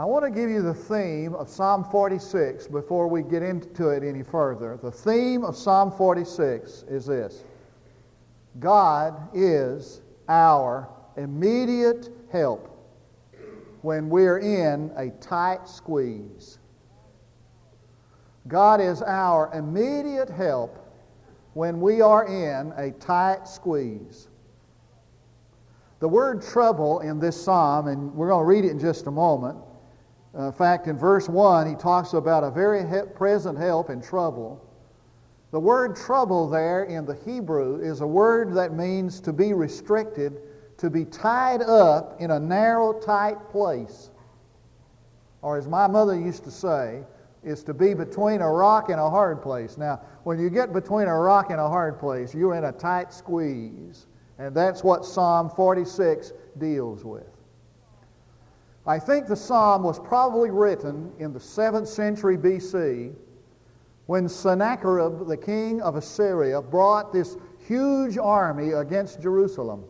I want to give you the theme of Psalm 46 before we get into it any further. The theme of Psalm 46 is this God is our immediate help when we're in a tight squeeze. God is our immediate help when we are in a tight squeeze. The word trouble in this psalm, and we're going to read it in just a moment. Uh, in fact, in verse 1, he talks about a very he- present help in trouble. The word trouble there in the Hebrew is a word that means to be restricted, to be tied up in a narrow, tight place. Or as my mother used to say, is to be between a rock and a hard place. Now, when you get between a rock and a hard place, you're in a tight squeeze. And that's what Psalm 46 deals with. I think the psalm was probably written in the 7th century BC when Sennacherib, the king of Assyria, brought this huge army against Jerusalem.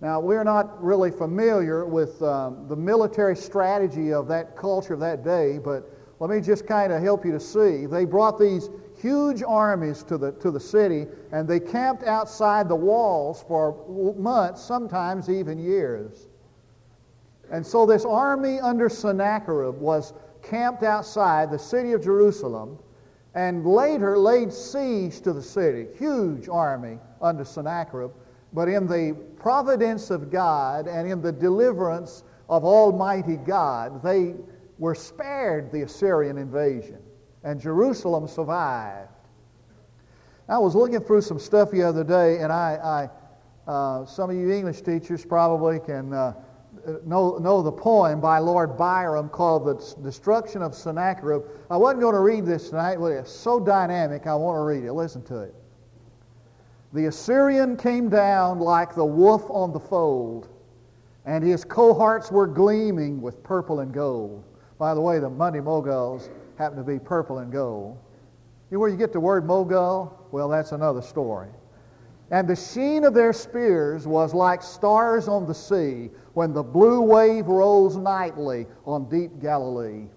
Now, we're not really familiar with um, the military strategy of that culture of that day, but let me just kind of help you to see. They brought these huge armies to the, to the city, and they camped outside the walls for months, sometimes even years. And so this army under Sennacherib was camped outside the city of Jerusalem and later laid siege to the city. Huge army under Sennacherib. But in the providence of God and in the deliverance of Almighty God, they were spared the Assyrian invasion and Jerusalem survived. I was looking through some stuff the other day, and I, I uh, some of you English teachers probably can uh, Uh, know, know the poem by Lord Byron called The Destruction of Sennacherib. I wasn't going to read this tonight, but it's so dynamic, I want to read it. Listen to it. The Assyrian came down like the wolf on the fold, and his cohorts were gleaming with purple and gold. By the way, the Monday Moguls happen to be purple and gold. You know where you get the word Mogul? Well, that's another story. And the sheen of their spears was like stars on the sea when the blue wave rolls nightly on deep Galilee.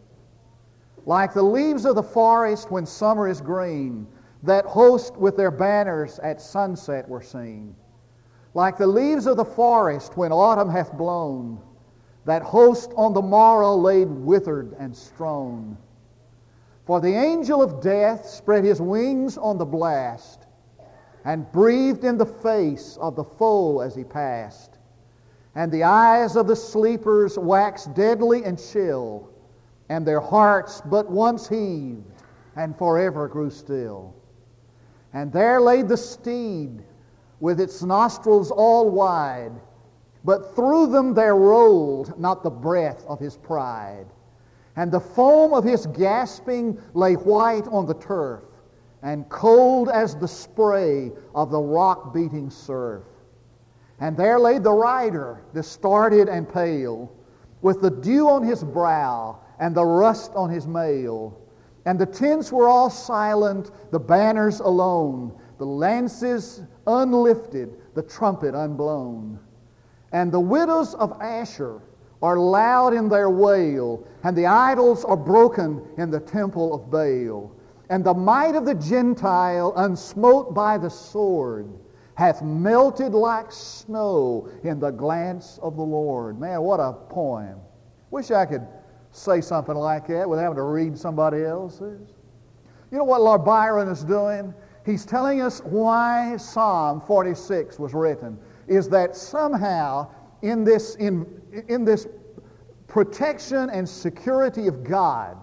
Like the leaves of the forest when summer is green, that host with their banners at sunset were seen. Like the leaves of the forest when autumn hath blown, that host on the morrow laid withered and strown. For the angel of death spread his wings on the blast and breathed in the face of the foe as he passed. And the eyes of the sleepers waxed deadly and chill, and their hearts but once heaved and forever grew still. And there lay the steed with its nostrils all wide, but through them there rolled not the breath of his pride. And the foam of his gasping lay white on the turf, and cold as the spray of the rock beating surf. And there lay the rider, distorted and pale, with the dew on his brow and the rust on his mail. And the tents were all silent, the banners alone, the lances unlifted, the trumpet unblown. And the widows of Ashur are loud in their wail, and the idols are broken in the temple of Baal. And the might of the Gentile, unsmote by the sword, hath melted like snow in the glance of the Lord. Man, what a poem. Wish I could say something like that without having to read somebody else's. You know what Lord Byron is doing? He's telling us why Psalm 46 was written, is that somehow in this, in, in this protection and security of God,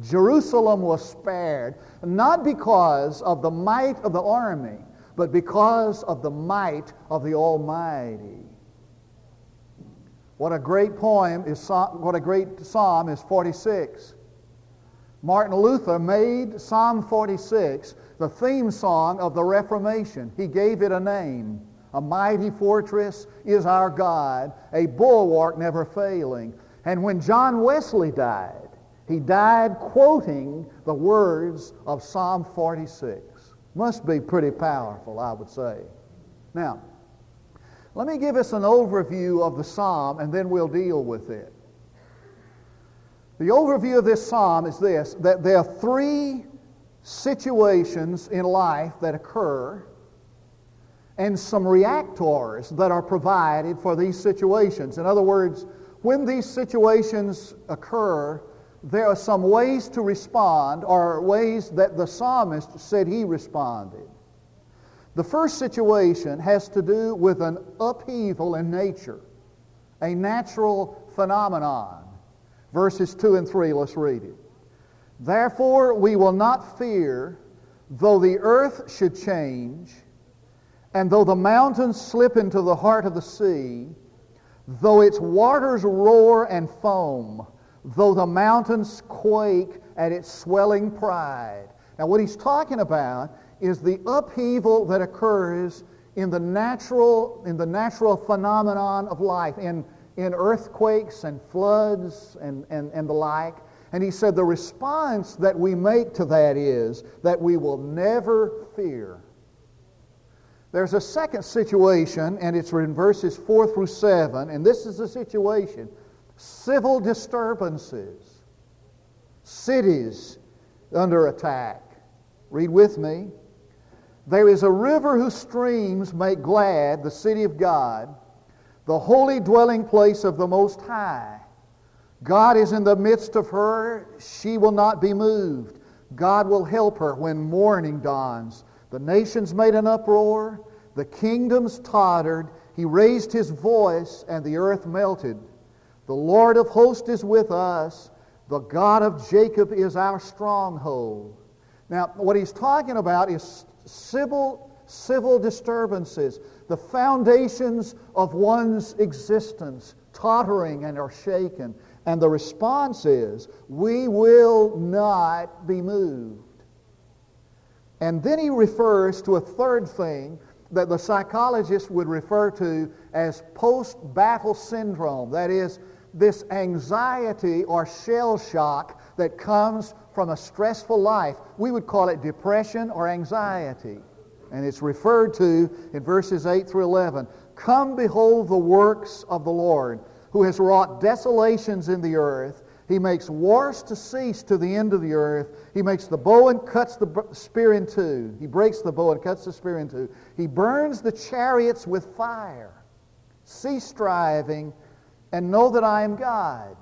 Jerusalem was spared, not because of the might of the army, but because of the might of the Almighty. What a great poem is, what a great psalm is 46. Martin Luther made Psalm 46 the theme song of the Reformation. He gave it a name. A mighty fortress is our God, a bulwark never failing. And when John Wesley died, he died quoting the words of Psalm 46. Must be pretty powerful, I would say. Now, let me give us an overview of the psalm and then we'll deal with it. The overview of this psalm is this that there are three situations in life that occur and some reactors that are provided for these situations. In other words, when these situations occur, there are some ways to respond or ways that the psalmist said he responded. The first situation has to do with an upheaval in nature, a natural phenomenon. Verses 2 and 3, let's read it. Therefore, we will not fear, though the earth should change, and though the mountains slip into the heart of the sea, though its waters roar and foam, though the mountains quake at its swelling pride. Now, what he's talking about is the upheaval that occurs in the natural, in the natural phenomenon of life, in, in earthquakes and floods and, and, and the like. And he said the response that we make to that is that we will never fear. There's a second situation, and it's in verses 4 through 7, and this is the situation civil disturbances, cities under attack. Read with me. There is a river whose streams make glad the city of God, the holy dwelling place of the Most High. God is in the midst of her. She will not be moved. God will help her when morning dawns. The nations made an uproar. The kingdoms tottered. He raised his voice, and the earth melted. The Lord of hosts is with us. The God of Jacob is our stronghold. Now, what he's talking about is civil, civil disturbances, the foundations of one's existence tottering and are shaken. And the response is, we will not be moved. And then he refers to a third thing that the psychologists would refer to as post-battle syndrome. That is, this anxiety or shell shock that comes from a stressful life. We would call it depression or anxiety. And it's referred to in verses 8 through 11. Come behold the works of the Lord, who has wrought desolations in the earth. He makes wars to cease to the end of the earth. He makes the bow and cuts the spear in two. He breaks the bow and cuts the spear in two. He burns the chariots with fire. Cease striving and know that I am God.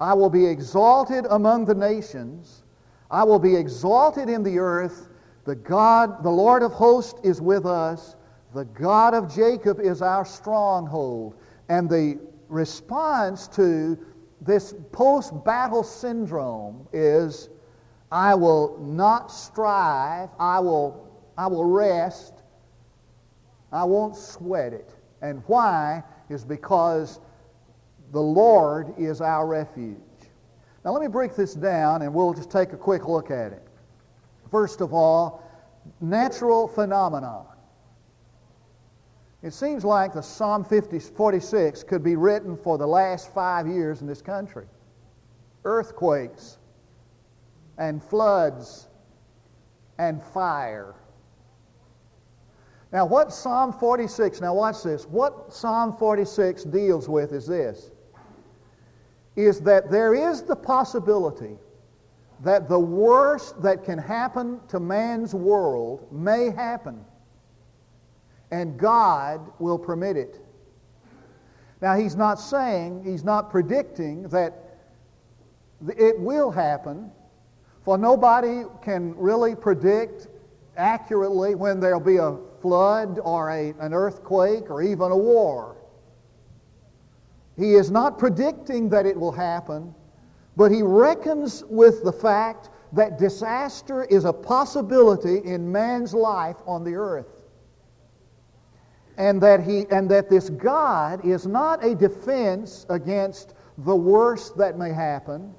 I will be exalted among the nations. I will be exalted in the earth. The God, the Lord of hosts is with us. The God of Jacob is our stronghold. And the response to this post-battle syndrome is, I will not strive. I will, I will rest. I won't sweat it. And why? Is because the Lord is our refuge. Now, let me break this down and we'll just take a quick look at it. First of all, natural phenomena. It seems like the Psalm 50, 46 could be written for the last five years in this country. Earthquakes and floods and fire. Now, what Psalm 46, now watch this, what Psalm 46 deals with is this is that there is the possibility that the worst that can happen to man's world may happen, and God will permit it. Now, he's not saying, he's not predicting that it will happen, for nobody can really predict accurately when there'll be a flood or a, an earthquake or even a war. He is not predicting that it will happen, but he reckons with the fact that disaster is a possibility in man's life on the earth. And that, he, and that this God is not a defense against the worst that may happen.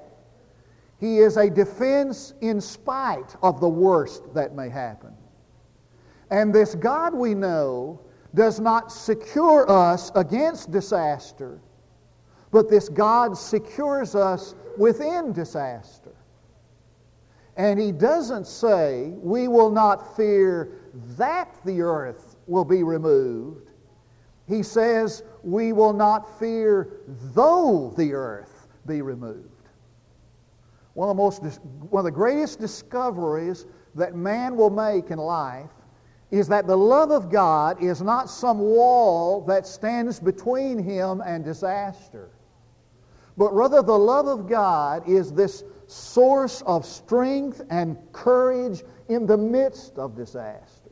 He is a defense in spite of the worst that may happen. And this God we know does not secure us against disaster, but this God secures us within disaster. And he doesn't say we will not fear that the earth will be removed. He says we will not fear though the earth be removed. one of the, most, one of the greatest discoveries that man will make in life is that the love of God is not some wall that stands between him and disaster, but rather the love of God is this source of strength and courage in the midst of disaster.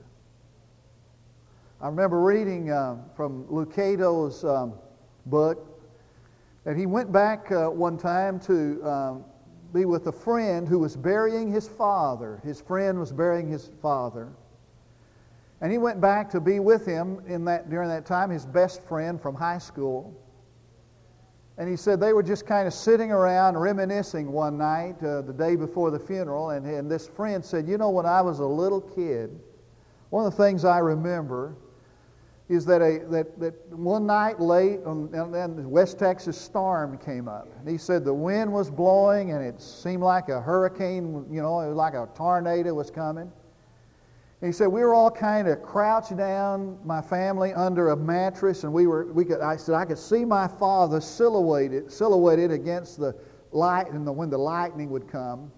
I remember reading uh, from Lucado's um, book that he went back uh, one time to um, be with a friend who was burying his father. His friend was burying his father. And he went back to be with him in that, during that time, his best friend from high school. And he said they were just kind of sitting around reminiscing one night, uh, the day before the funeral. And, and this friend said, You know, when I was a little kid, one of the things I remember is that, a, that, that one night late, and then the West Texas storm came up. And he said the wind was blowing and it seemed like a hurricane, you know, it was like a tornado was coming. He said we were all kind of crouched down, my family, under a mattress, and we were, we could, I said I could see my father silhouetted, silhouetted against the light, and the, when the lightning would come.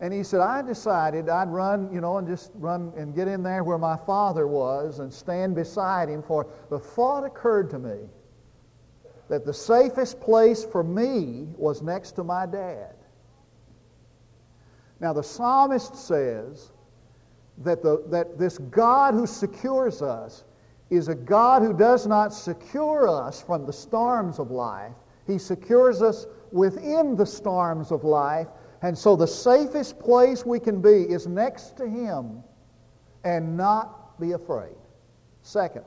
And he said, I decided I'd run, you know, and just run and get in there where my father was and stand beside him. For the thought occurred to me that the safest place for me was next to my dad. Now, the psalmist says that, the, that this God who secures us is a God who does not secure us from the storms of life. He secures us within the storms of life and so the safest place we can be is next to Him and not be afraid. Second,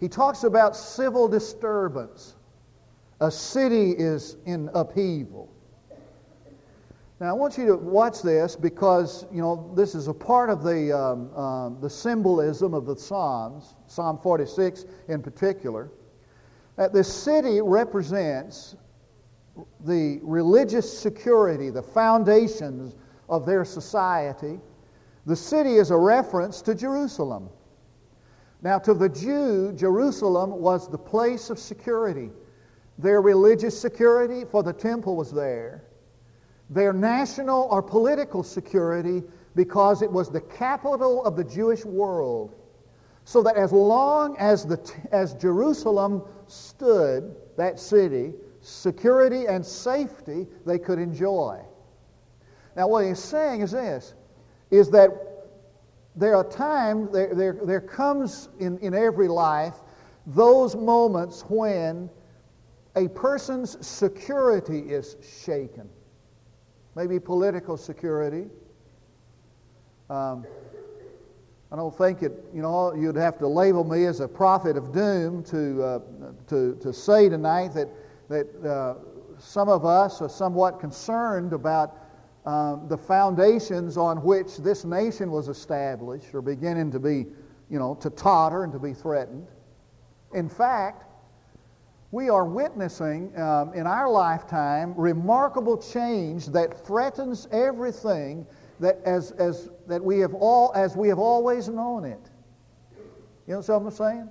he talks about civil disturbance. A city is in upheaval. Now, I want you to watch this because, you know, this is a part of the, um, um, the symbolism of the Psalms, Psalm 46 in particular. That this city represents the religious security, the foundations of their society. The city is a reference to Jerusalem. Now, to the Jew, Jerusalem was the place of security. Their religious security, for the temple was there. Their national or political security, because it was the capital of the Jewish world. So that as long as, the, as Jerusalem stood, that city, security and safety they could enjoy. Now, what he's saying is this, is that there are times, there, there, there comes in, in every life those moments when a person's security is shaken. Maybe political security. Um, I don't think it, you know, you'd have to label me as a prophet of doom to, uh, to, to say tonight that that uh, some of us are somewhat concerned about um, the foundations on which this nation was established are beginning to be, you know, to totter and to be threatened. In fact, we are witnessing um, in our lifetime remarkable change that threatens everything that as, as that we have all as we have always known it. You know what I'm saying?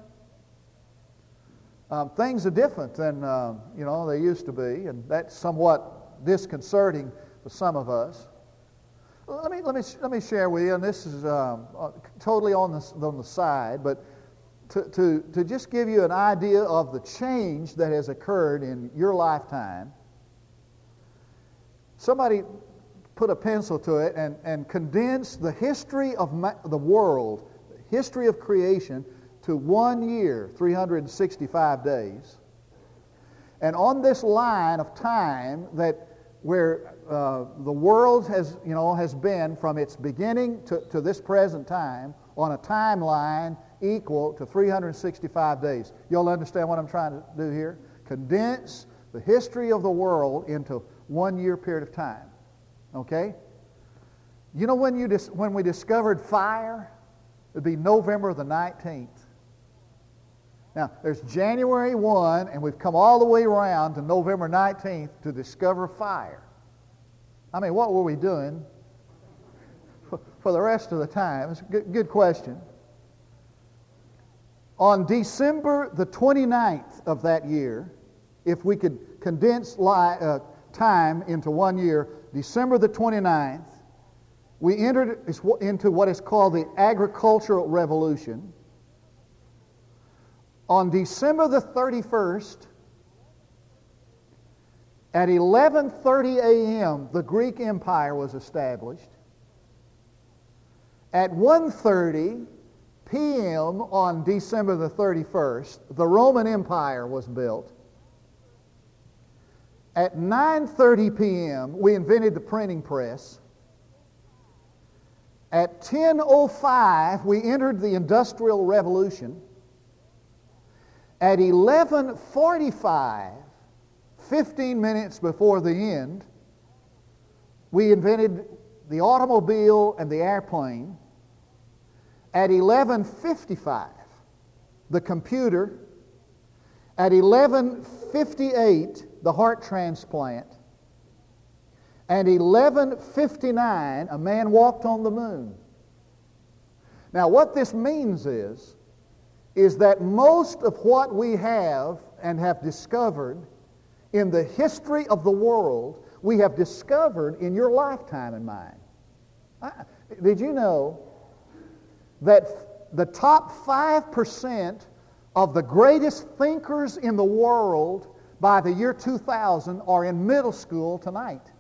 Um, things are different than uh, you know they used to be, and that's somewhat disconcerting for some of us. Let me let me let me share with you, and this is um, uh, totally on the on the side, but to, to to just give you an idea of the change that has occurred in your lifetime. Somebody put a pencil to it and, and condense the history of the world, the history of creation to one year, 365 days. And on this line of time that where uh, the world has, you know, has been from its beginning to, to this present time on a timeline equal to 365 days. You'll understand what I'm trying to do here? Condense the history of the world into one year period of time. Okay? You know when, you dis- when we discovered fire? It would be November the 19th. Now, there's January 1, and we've come all the way around to November 19th to discover fire. I mean, what were we doing for the rest of the time? It's a good, good question. On December the 29th of that year, if we could condense li- uh, time into one year, December the 29th, we entered into what is called the agricultural revolution. On December the 31st, at 11:30 a.m., the Greek Empire was established. At 1:30 p.m. on December the 31st, the Roman Empire was built. At 9:30 p.m., we invented the printing press. At 10:05, we entered the Industrial Revolution. At 11:45, 15 minutes before the end, we invented the automobile and the airplane. At 11:55, the computer. At 11:58, the heart transplant. At 11:59, a man walked on the moon. Now, what this means is, is that most of what we have and have discovered in the history of the world, we have discovered in your lifetime and mine. did you know that the top 5% of the greatest thinkers in the world by the year 2000 are in middle school tonight.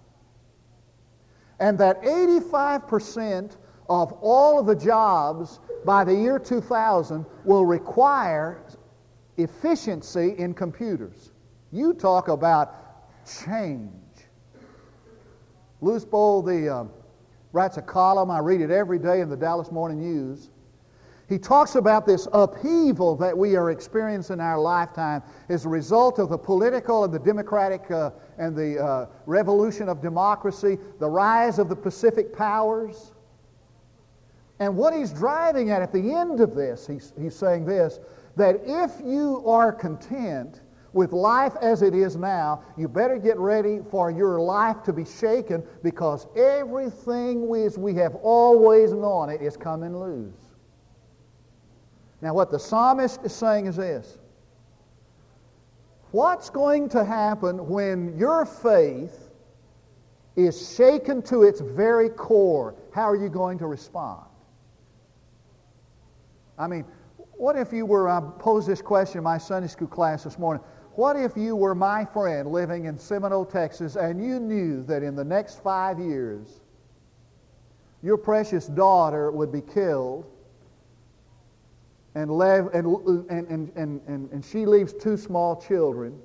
And that 85% of all of the jobs by the year 2000 will require efficiency in computers. You talk about change. Louis Boll the, uh, writes a column. I read it every day in the Dallas Morning News. He talks about this upheaval that we are experiencing in our lifetime as a result of the political and the democratic uh, and the uh, revolution of democracy, the rise of the Pacific powers. And what he's driving at at the end of this, he's, he's saying this that if you are content with life as it is now, you better get ready for your life to be shaken because everything we, we have always known it is coming loose. Now, what the psalmist is saying is this What's going to happen when your faith is shaken to its very core? How are you going to respond? I mean, what if you were, I posed this question in my Sunday school class this morning. What if you were my friend living in Seminole, Texas, and you knew that in the next five years your precious daughter would be killed and, and, and, and, and, and she leaves two small children.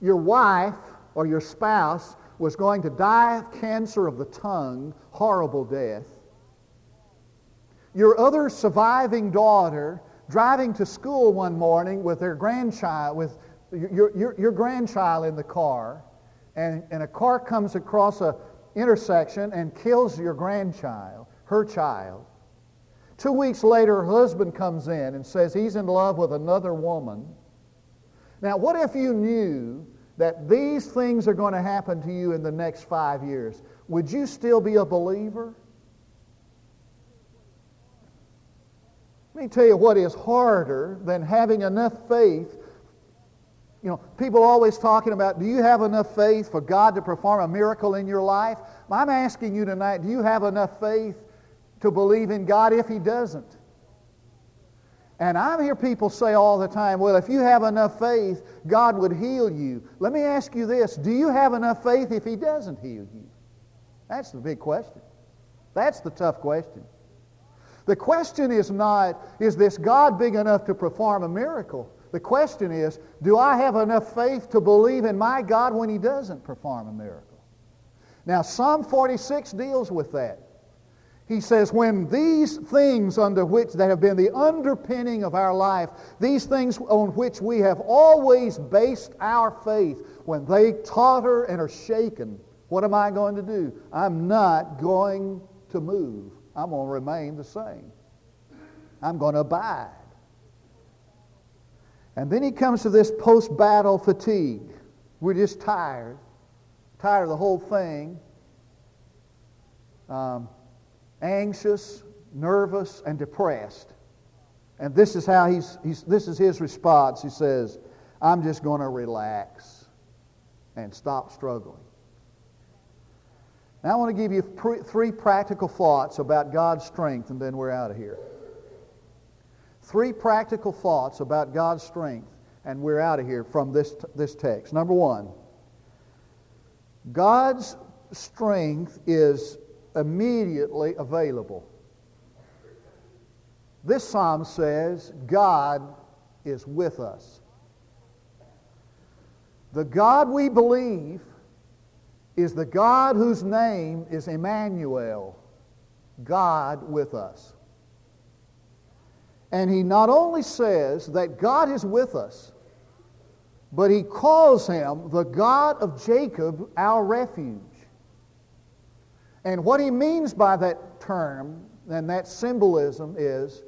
Your wife or your spouse was going to die of cancer of the tongue, horrible death. Your other surviving daughter driving to school one morning with their grandchild, with your, your, your grandchild in the car, and, and a car comes across a intersection and kills your grandchild, her child. Two weeks later, her husband comes in and says he's in love with another woman. Now, what if you knew that these things are going to happen to you in the next five years? Would you still be a believer? Let me tell you what is harder than having enough faith. You know, people always talking about, do you have enough faith for God to perform a miracle in your life? I'm asking you tonight, do you have enough faith to believe in God if he doesn't. And I hear people say all the time, well, if you have enough faith, God would heal you. Let me ask you this do you have enough faith if he doesn't heal you? That's the big question. That's the tough question. The question is not, is this God big enough to perform a miracle? The question is, do I have enough faith to believe in my God when he doesn't perform a miracle? Now, Psalm 46 deals with that. He says, when these things under which that have been the underpinning of our life, these things on which we have always based our faith, when they totter and are shaken, what am I going to do? I'm not going to move. I'm going to remain the same. I'm going to abide. And then he comes to this post battle fatigue. We're just tired, tired of the whole thing. Um, anxious, nervous, and depressed. And this is how he's, he's this is his response. He says, I'm just going to relax and stop struggling. Now I want to give you three practical thoughts about God's strength, and then we're out of here. Three practical thoughts about God's strength, and we're out of here from this, this text. Number one, God's strength is immediately available. This psalm says, God is with us. The God we believe is the God whose name is Emmanuel, God with us. And he not only says that God is with us, but he calls him the God of Jacob, our refuge. And what he means by that term and that symbolism is,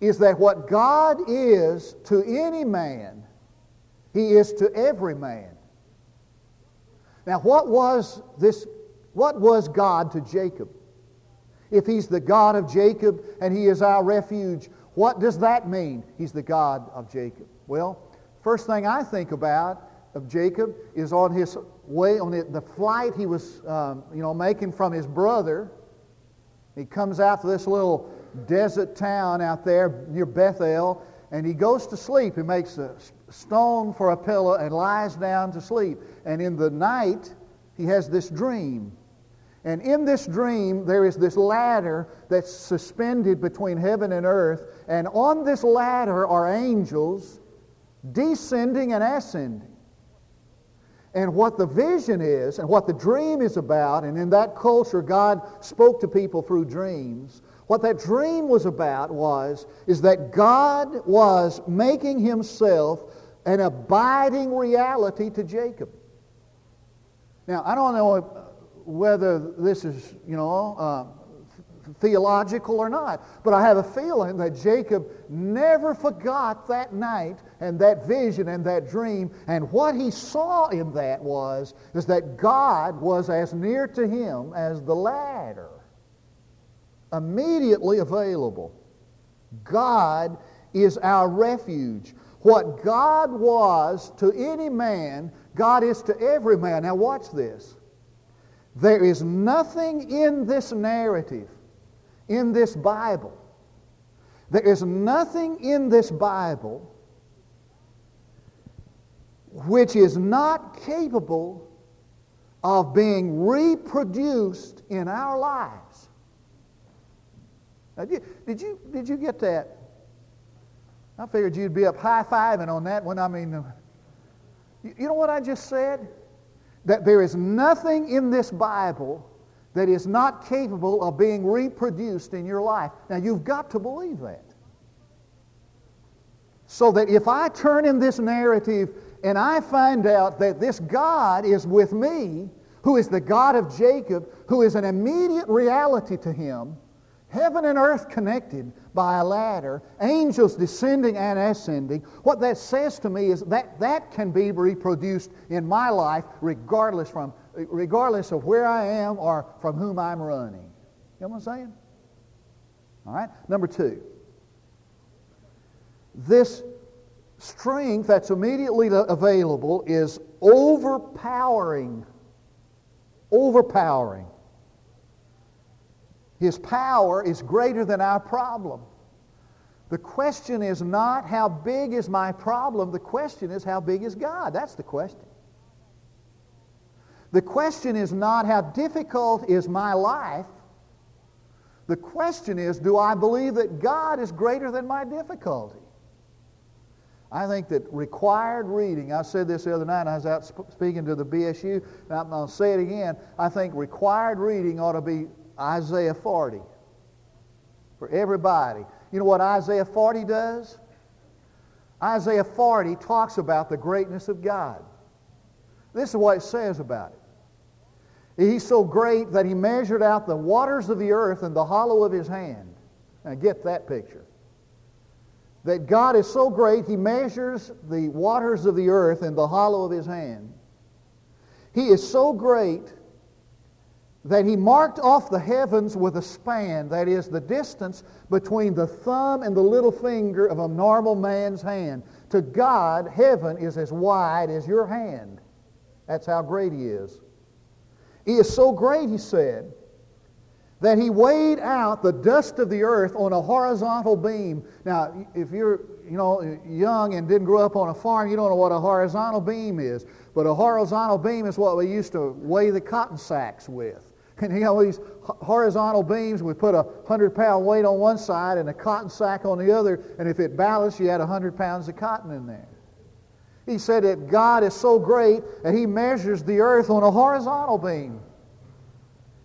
is that what God is to any man, he is to every man. Now, what was this? What was God to Jacob? If he's the God of Jacob and he is our refuge, what does that mean? He's the God of Jacob. Well, first thing I think about of Jacob is on his way, on the flight he was, um, you know, making from his brother. He comes out to this little desert town out there near Bethel, and he goes to sleep. He makes a stone for a pillow and lies down to sleep. And in the night, he has this dream. And in this dream, there is this ladder that's suspended between heaven and earth. And on this ladder are angels descending and ascending. And what the vision is, and what the dream is about, and in that culture, God spoke to people through dreams. What that dream was about was, is that God was making himself an abiding reality to Jacob. Now, I don't know whether this is, you know, uh, theological or not, but I have a feeling that Jacob never forgot that night and that vision and that dream. And what he saw in that was, is that God was as near to him as the ladder, immediately available. God is our refuge. What God was to any man, God is to every man. Now, watch this. There is nothing in this narrative, in this Bible, there is nothing in this Bible which is not capable of being reproduced in our lives. Now, did, you, did, you, did you get that? I figured you'd be up high fiving on that one. I mean, uh, you know what I just said? That there is nothing in this Bible that is not capable of being reproduced in your life. Now, you've got to believe that. So that if I turn in this narrative and I find out that this God is with me, who is the God of Jacob, who is an immediate reality to him, heaven and earth connected by a ladder, angels descending and ascending. What that says to me is that that can be reproduced in my life regardless, from, regardless of where I am or from whom I'm running. You know what I'm saying? All right? Number two. This strength that's immediately available is overpowering. Overpowering. His power is greater than our problem. The question is not how big is my problem, the question is how big is God? That's the question. The question is not how difficult is my life. The question is, do I believe that God is greater than my difficulty? I think that required reading, I said this the other night, I was out speaking to the BSU, and I'm going to say it again. I think required reading ought to be Isaiah 40 for everybody. You know what Isaiah 40 does? Isaiah 40 talks about the greatness of God. This is what it says about it. He's so great that he measured out the waters of the earth in the hollow of his hand. Now get that picture. That God is so great, he measures the waters of the earth in the hollow of his hand. He is so great that he marked off the heavens with a span, that is, the distance between the thumb and the little finger of a normal man's hand. To God, heaven is as wide as your hand. That's how great he is. He is so great, he said, that he weighed out the dust of the earth on a horizontal beam. Now, if you're you know, young and didn't grow up on a farm, you don't know what a horizontal beam is. But a horizontal beam is what we used to weigh the cotton sacks with. And you know, these horizontal beams, we put a 100 pound weight on one side and a cotton sack on the other, and if it balanced, you had a 100 pounds of cotton in there. He said that God is so great that he measures the earth on a horizontal beam.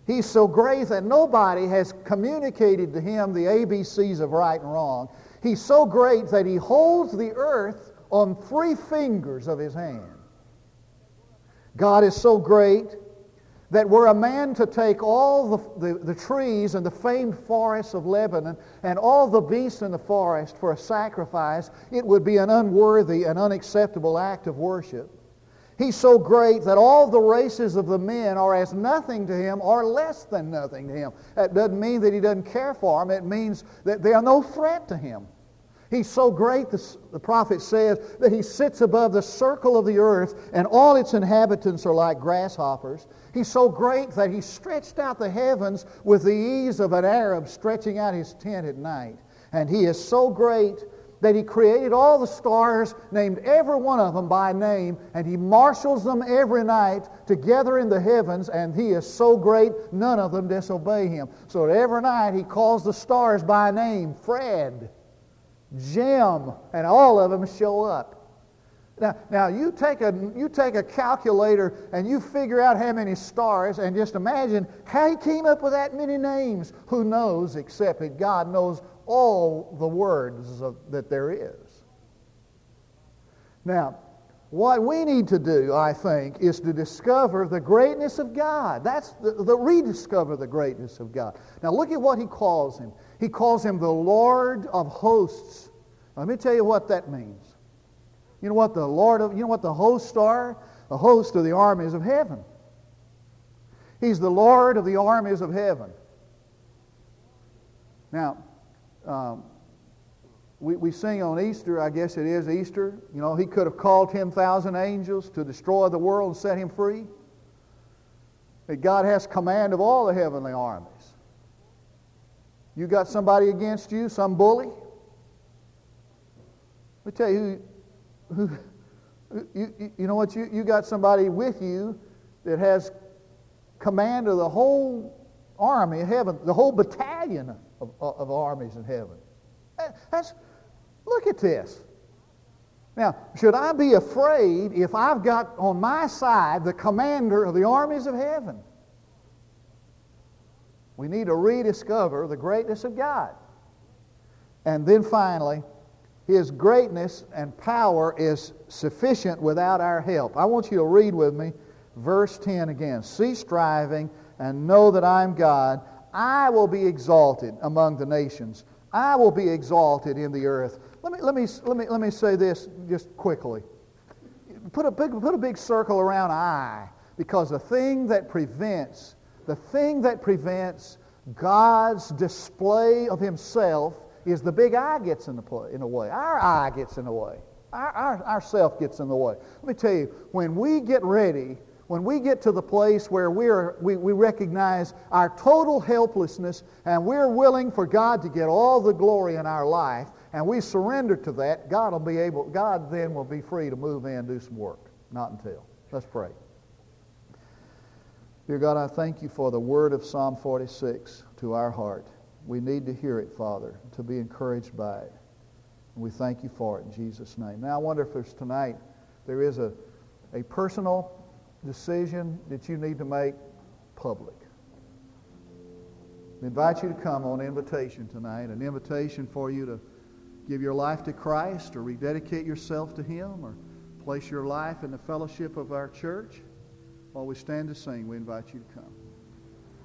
He's so great that nobody has communicated to him the ABCs of right and wrong. He's so great that he holds the earth on three fingers of his hand. God is so great that were a man to take all the, the, the, trees and the famed forests of Lebanon and all the beasts in the forest for a sacrifice, it would be an unworthy and unacceptable act of worship. He's so great that all the races of the men are as nothing to him or less than nothing to him. That doesn't mean that he doesn't care for them. It means that they are no threat to him. He's so great, the, prophet says, that he sits above the circle of the earth and all its inhabitants are like grasshoppers. He's so great that he stretched out the heavens with the ease of an Arab stretching out his tent at night. And he is so great that he created all the stars, named every one of them by name, and he marshals them every night together in the heavens, and he is so great, none of them disobey him. So every night he calls the stars by name Fred, Jim, and all of them show up. Now, now you, take a, you take a calculator and you figure out how many stars and just imagine how he came up with that many names. Who knows except that God knows all the words of, that there is. Now, what we need to do, I think, is to discover the greatness of God. That's the, the rediscover the greatness of God. Now look at what he calls him. He calls him the Lord of hosts. Let me tell you what that means. You know what the Lord of, you know what the hosts are? The host of the armies of heaven. He's the Lord of the armies of heaven. Now, um, we, we sing on Easter, I guess it is Easter. You know, he could have called 10,000 angels to destroy the world and set him free. That God has command of all the heavenly armies. You got somebody against you, some bully? Let me tell you who, who you, you know what? You, you got somebody with you that has command of the whole army of heaven, the whole battalion of, of armies in heaven. That's, look at this. Now, should I be afraid if I've got on my side the commander of the armies of heaven? We need to rediscover the greatness of God. And then finally, His greatness and power is sufficient without our help. I want you to read with me verse 10 again. Cease striving and know that I'm God. I will be exalted among the nations. I will be exalted in the earth. Let me, let me, let me, let me say this just quickly. Put a, big, put a big circle around I, because the thing that prevents, the thing that prevents God's display of himself is the big I gets in the, play, in the way. Our I gets in the way. Our, our, self gets in the way. Let me tell you, when we get ready when we get to the place where we're, we, we recognize our total helplessness and we're willing for God to get all the glory in our life and we surrender to that, God will be able, God then will be free to move in and do some work. Not until. Let's pray. Dear God, I thank you for the word of Psalm 46 to our heart. We need to hear it, Father, to be encouraged by it. And we thank you for it in Jesus' name. Now, I wonder if there's tonight, there is a, a personal decision that you need to make public. We invite you to come on invitation tonight, an invitation for you to give your life to Christ or rededicate yourself to Him or place your life in the fellowship of our church. While we stand to sing, we invite you to come.